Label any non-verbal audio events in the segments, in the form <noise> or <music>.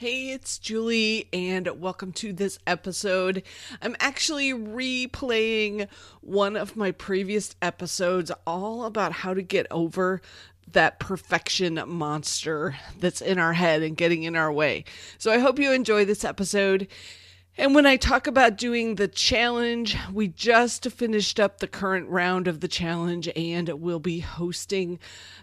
Hey, it's Julie, and welcome to this episode. I'm actually replaying one of my previous episodes, all about how to get over that perfection monster that's in our head and getting in our way. So I hope you enjoy this episode. And when I talk about doing the challenge, we just finished up the current round of the challenge and we'll be hosting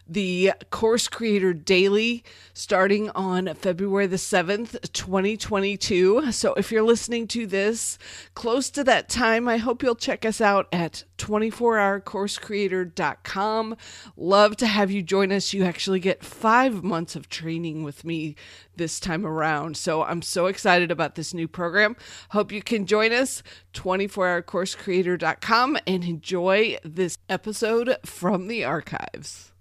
the Course Creator Daily starting on February the 7th, 2022. So if you're listening to this close to that time, I hope you'll check us out at 24hourcoursecreator.com. Love to have you join us. You actually get five months of training with me this time around. So I'm so excited about this new program. Hope you can join us, 24hourcoursecreator.com, and enjoy this episode from the archives.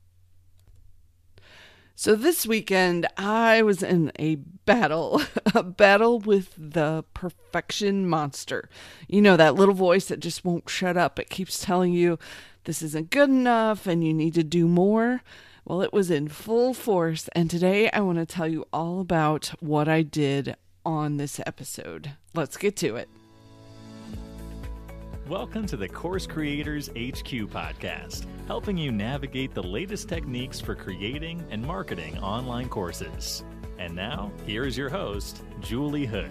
So this weekend, I was in a battle, <laughs> a battle with the perfection monster. You know, that little voice that just won't shut up. It keeps telling you this isn't good enough and you need to do more. Well, it was in full force, and today I want to tell you all about what I did on this episode. Let's get to it. Welcome to the Course Creators HQ podcast, helping you navigate the latest techniques for creating and marketing online courses. And now, here is your host, Julie Hood.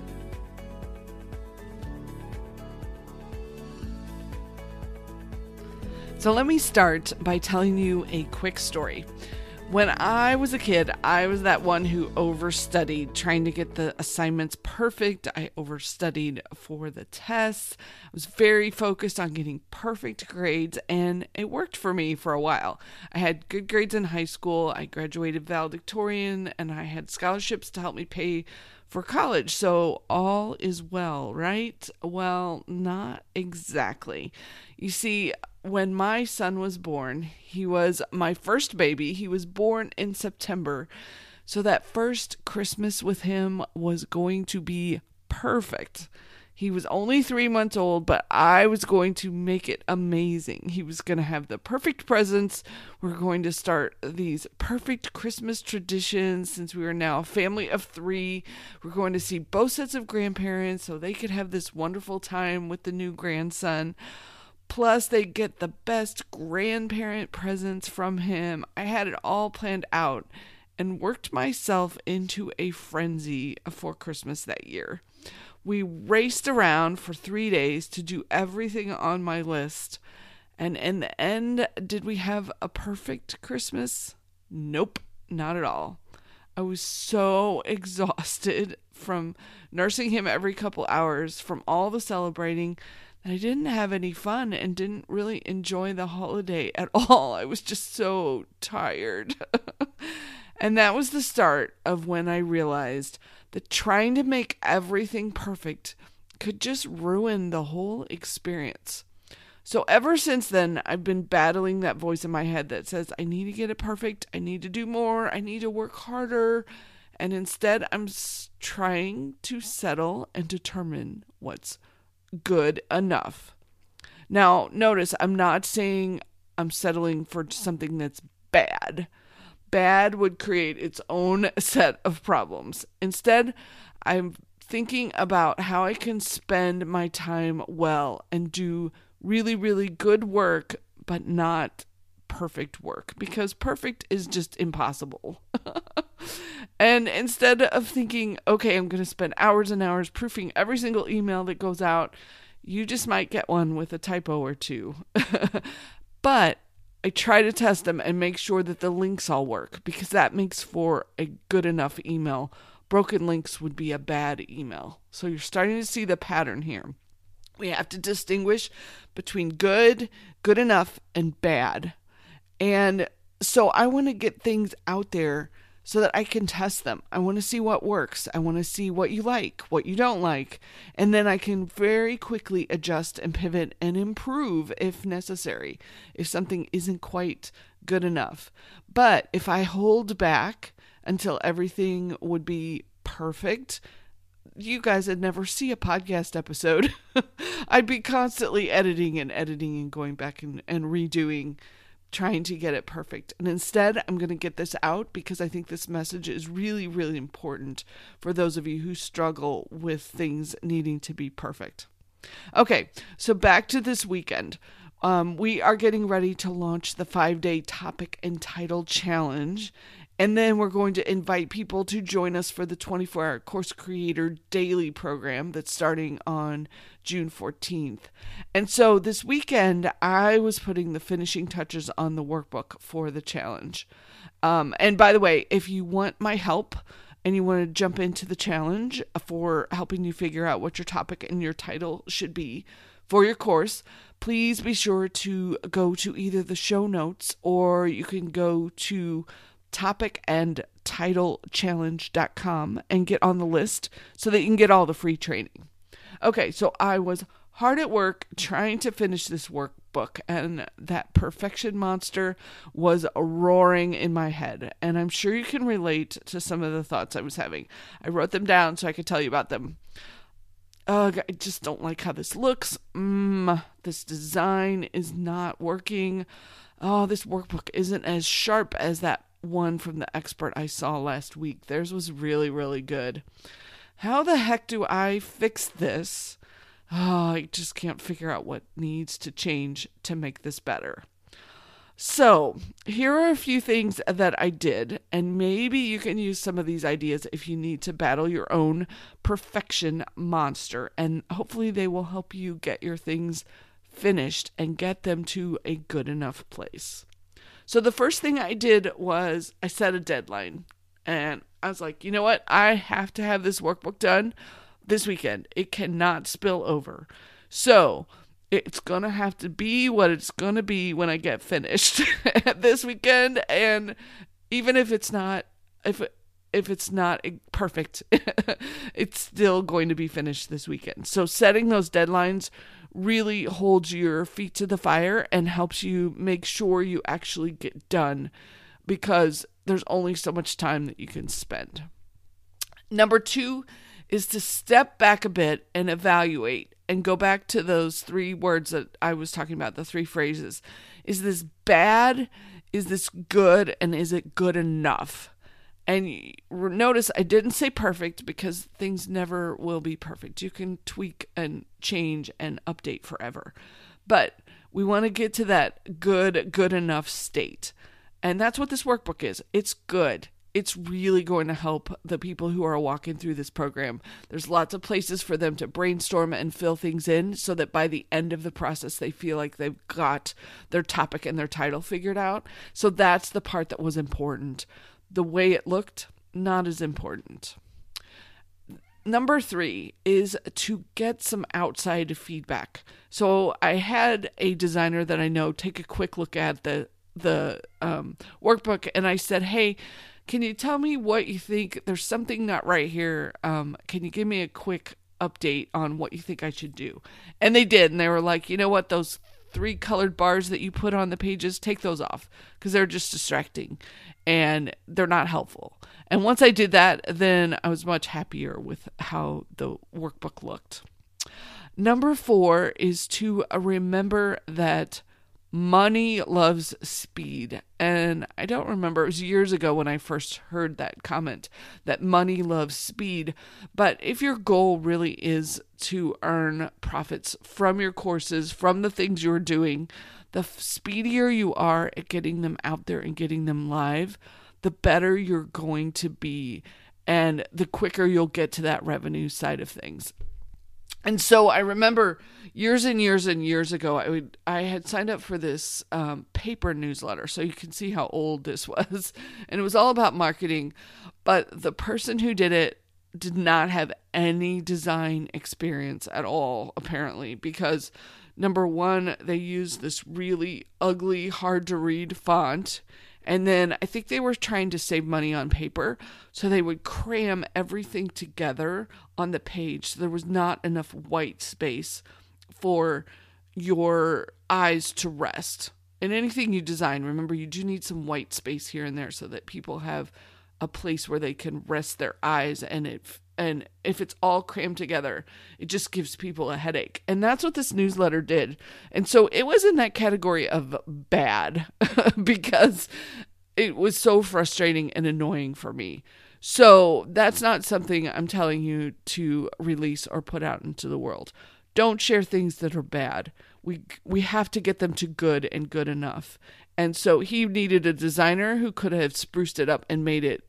So, let me start by telling you a quick story. When I was a kid, I was that one who overstudied, trying to get the assignments perfect. I overstudied for the tests. I was very focused on getting perfect grades, and it worked for me for a while. I had good grades in high school. I graduated valedictorian, and I had scholarships to help me pay for college. So all is well, right? Well, not exactly. You see, when my son was born, he was my first baby. He was born in September. So that first Christmas with him was going to be perfect. He was only three months old, but I was going to make it amazing. He was going to have the perfect presents. We're going to start these perfect Christmas traditions since we are now a family of three. We're going to see both sets of grandparents so they could have this wonderful time with the new grandson. Plus, they get the best grandparent presents from him. I had it all planned out and worked myself into a frenzy for Christmas that year. We raced around for three days to do everything on my list. And in the end, did we have a perfect Christmas? Nope, not at all. I was so <laughs> exhausted from nursing him every couple hours, from all the celebrating, that I didn't have any fun and didn't really enjoy the holiday at <laughs> all. I was just so tired. <laughs> and that was the start of when I realized that trying to make everything perfect could just ruin the whole experience. So ever since then, I've been battling that voice in my head that says, I need to get it perfect. I need to do more. I need to work harder. And instead, I'm trying to settle and determine what's good enough. Now, notice I'm not saying I'm settling for something that's bad. Bad would create its own set of problems. Instead, I'm thinking about how I can spend my time well and do really, really good work, but not perfect work because perfect is just impossible. <laughs> and instead of thinking, okay, I'm going to spend hours and hours proofing every single email that goes out, you just might get one with a typo or two. <laughs> but I try to test them and make sure that the links all work because that makes for a good enough email. Broken links would be a bad email. So you're starting to see the pattern here. We have to distinguish between good, good enough, and bad. And so I want to get things out there so that I can test them. I want to see what works. I want to see what you like, what you don't like. And then I can very quickly adjust and pivot and improve if necessary, if something isn't quite good enough. But if I hold back until everything would be perfect, you guys would never see a podcast episode. <laughs> I'd be constantly editing and editing and going back and, and redoing trying to get it perfect. And instead, I'm going to get this out because I think this message is really, really important for those of you who struggle with things needing to be perfect. Okay, so back to this weekend. Um, we are getting ready to launch the five day topic and title challenge. And then we're going to invite people to join us for the 24 hour course creator daily program that's starting on June 14th. And so this weekend, I was putting the finishing touches on the workbook for the challenge. Um, and by the way, if you want my help, and you want to jump into the challenge for helping you figure out what your topic and your title should be for your course, please be sure to go to either the show notes or you can go to topic and title challenge.com and get on the list so that you can get all the free training. Okay, so I was hard at work trying to finish this workbook, and that perfection monster was roaring in my head. And I'm sure you can relate to some of the thoughts I was having. I wrote them down so I could tell you about them. Ugh, I just don't like how this looks. Mm, this design is not working. Oh, this workbook isn't as sharp as that one from the expert I saw last week. Theirs was really, really good. How the heck do I fix this? Oh, I just can't figure out what needs to change to make this better. So, here are a few things that I did, and maybe you can use some of these ideas if you need to battle your own perfection monster, and hopefully, they will help you get your things finished and get them to a good enough place. So, the first thing I did was I set a deadline, and I was like, you know what? I have to have this workbook done this weekend. It cannot spill over. So, it's gonna have to be what it's gonna be when I get finished <laughs> this weekend, and even if it's not, if if it's not perfect, <laughs> it's still going to be finished this weekend. So setting those deadlines really holds your feet to the fire and helps you make sure you actually get done because there's only so much time that you can spend. Number two is to step back a bit and evaluate and go back to those three words that I was talking about, the three phrases. Is this bad? Is this good? And is it good enough? And notice I didn't say perfect because things never will be perfect. You can tweak and change and update forever. But we want to get to that good, good enough state. And that's what this workbook is. It's good it's really going to help the people who are walking through this program. There's lots of places for them to brainstorm and fill things in so that by the end of the process, they feel like they've got their topic and their title figured out. So that's the part that was important. The way it looked, not as important. Number three is to get some outside feedback. So I had a designer that I know take a quick look at the the um, workbook, and I said, "Hey, can you tell me what you think? There's something not right here. Um, can you give me a quick update on what you think I should do? And they did. And they were like, you know what? Those three colored bars that you put on the pages, take those off because they're just distracting and they're not helpful. And once I did that, then I was much happier with how the workbook looked. Number four is to remember that Money loves speed. And I don't remember, it was years ago when I first heard that comment that money loves speed. But if your goal really is to earn profits from your courses, from the things you're doing, the speedier you are at getting them out there and getting them live, the better you're going to be. And the quicker you'll get to that revenue side of things. And so I remember years and years and years ago, I would I had signed up for this um, paper newsletter, so you can see how old this <laughs> was, and it was all about marketing. But the person who did it did not have any design experience at all, apparently, because number one, they used this really ugly, hard to read font and then I think they were trying to save money on paper, so they would cram everything together on the page. So there was not enough white space for your eyes to rest. And anything you design, remember, you do need some white space here and there so that people have a place where they can rest their eyes and it and if it's all crammed together, it just gives people a headache. And that's what this newsletter did. And so it was in that category of bad <laughs> because it was so frustrating and annoying for me. So that's not something I'm telling you to release or put out into the world. Don't share things that are bad. We we have to get them to good and good enough. And so he needed a designer who could have spruced it up and made it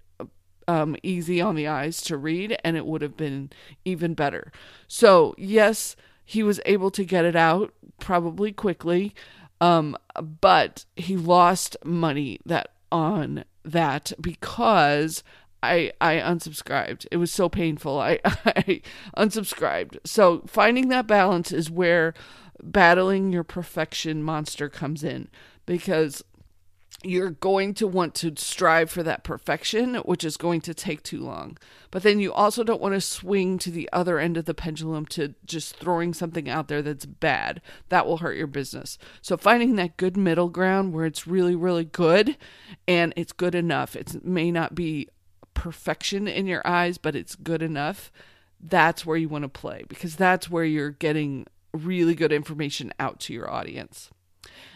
um, easy on the eyes to read, and it would have been even better. So, yes, he was able to get it out probably quickly, um, but he lost money that on that because I I unsubscribed. It was so painful. I, <laughs> I unsubscribed. So finding that balance is where battling your perfection monster comes in because you're going to want to strive for that perfection, which is going to take too long. But then you also don't want to swing to the other end of the pendulum to just throwing something out there that's bad. That will hurt your business. So finding that good middle ground where it's really, really good and it's good enough. It may not be perfection in your eyes, but it's good enough. That's where you want to play because that's where you're getting really good information out to your audience.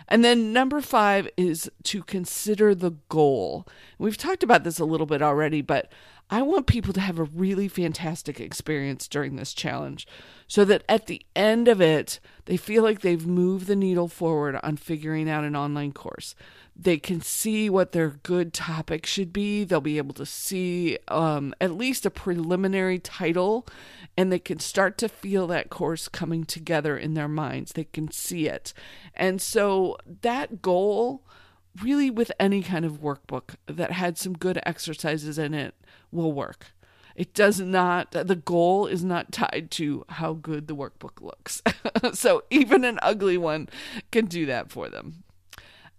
And then number five is to consider the goal. We've talked about this a little bit already, but I want people to have a really fantastic experience during this challenge so that at the end of it, they feel like they've moved the needle forward on figuring out an online course. They can see what their good topic should be. They'll be able to see um, at least a preliminary title and they can start to feel that course coming together in their minds. They can see it. And so that goal, really, with any kind of workbook that had some good exercises in it, will work. It does not, the goal is not tied to how good the workbook looks. <laughs> so even an ugly one can do that for them.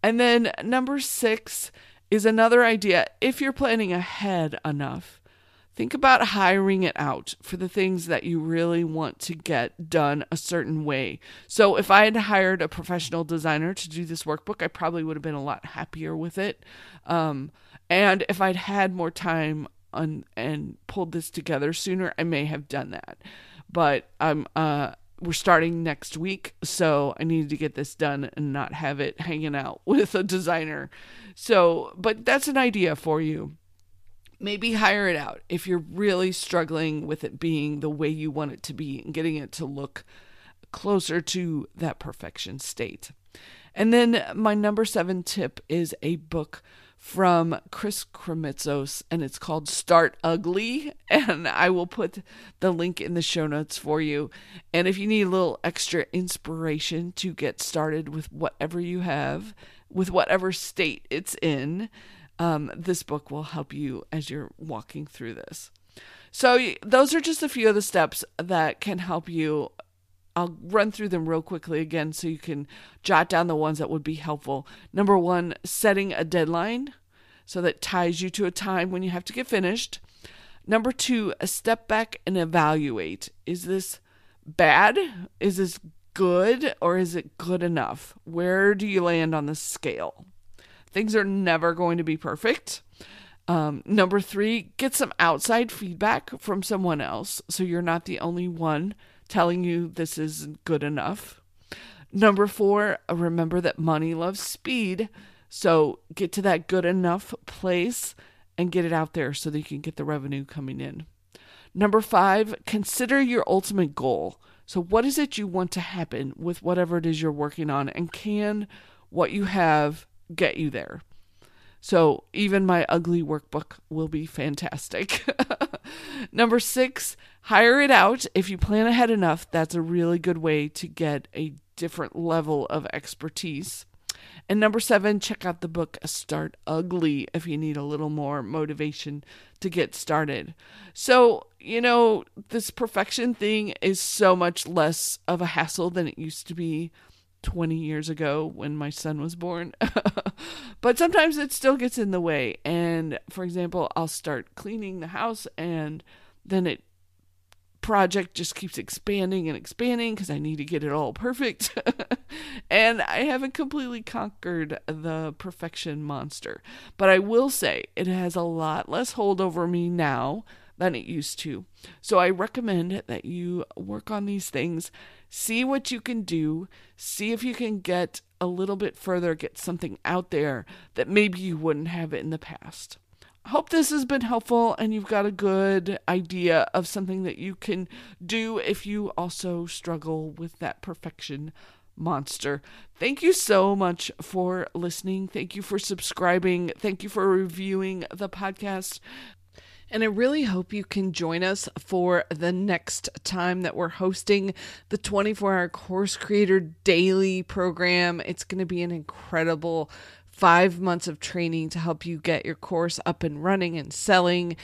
And then number six is another idea. If you're planning ahead enough, Think about hiring it out for the things that you really want to get done a certain way. So, if I had hired a professional designer to do this workbook, I probably would have been a lot happier with it. Um, and if I'd had more time on, and pulled this together sooner, I may have done that. But I'm uh, we're starting next week, so I needed to get this done and not have it hanging out <laughs> with a designer. So, but that's an idea for you maybe hire it out if you're really struggling with it being the way you want it to be and getting it to look closer to that perfection state. And then my number seven tip is a book from Chris Krimitsos, and it's called Start Ugly. <laughs> And I will put the link in the show notes for you. And if you need a little extra inspiration to get started with whatever you have, with whatever state it's in, um, this book will help you as you're walking through this. So, those are just a few of the steps that can help you. I'll run through them real quickly again so you can jot down the ones that would be helpful. Number one, setting a deadline so that ties you to a time when you have to get finished. Number two, a step back and evaluate. Is this bad? Is this good? Or is it good enough? Where do you land on the scale? Things are never going to be perfect. Um, number three, get some outside feedback from someone else so you're not the only one telling you this isn't good enough. Number four, remember that money loves speed. So get to that good enough place and get it out there so that you can get the revenue coming in. Number five, consider your ultimate goal. So, what is it you want to happen with whatever it is you're working on? And can what you have get you there. So even my ugly workbook will be fantastic. <laughs> Number six, hire it out. If you plan ahead enough, that's a really good way to get a different level of expertise. And number seven, check out the book Start Ugly if you need a little more motivation to get started. So, you know, this perfection thing is so much less of a hassle than it used to be 20 years ago when my son was born. <laughs> but sometimes it still gets in the way. And for example, I'll start cleaning the house and then it project just keeps expanding and expanding because I need to get it all perfect. <laughs> and I haven't completely conquered the perfection monster. But I will say it has a lot less hold over me now than it used to. So I recommend that you work on these things, see what you can do, see if you can get a little bit further, get something out there that maybe you wouldn't have in the past. I hope this has been helpful and you've got a good idea of something that you can do if you also struggle with that perfection monster. Thank you so much for listening. Thank you for subscribing. Thank you for reviewing the podcast. And I really hope you can join us for the next time that we're hosting the 24 hour course creator daily program. It's going to be an incredible five months of training to help you get your course up and running and selling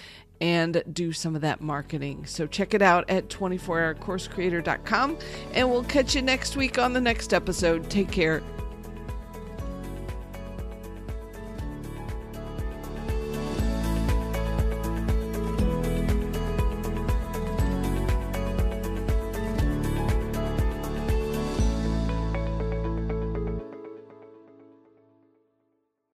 and do some of that marketing. So check it out at 24hourcoursecreator.com and we'll catch you next week on the next episode. Take care.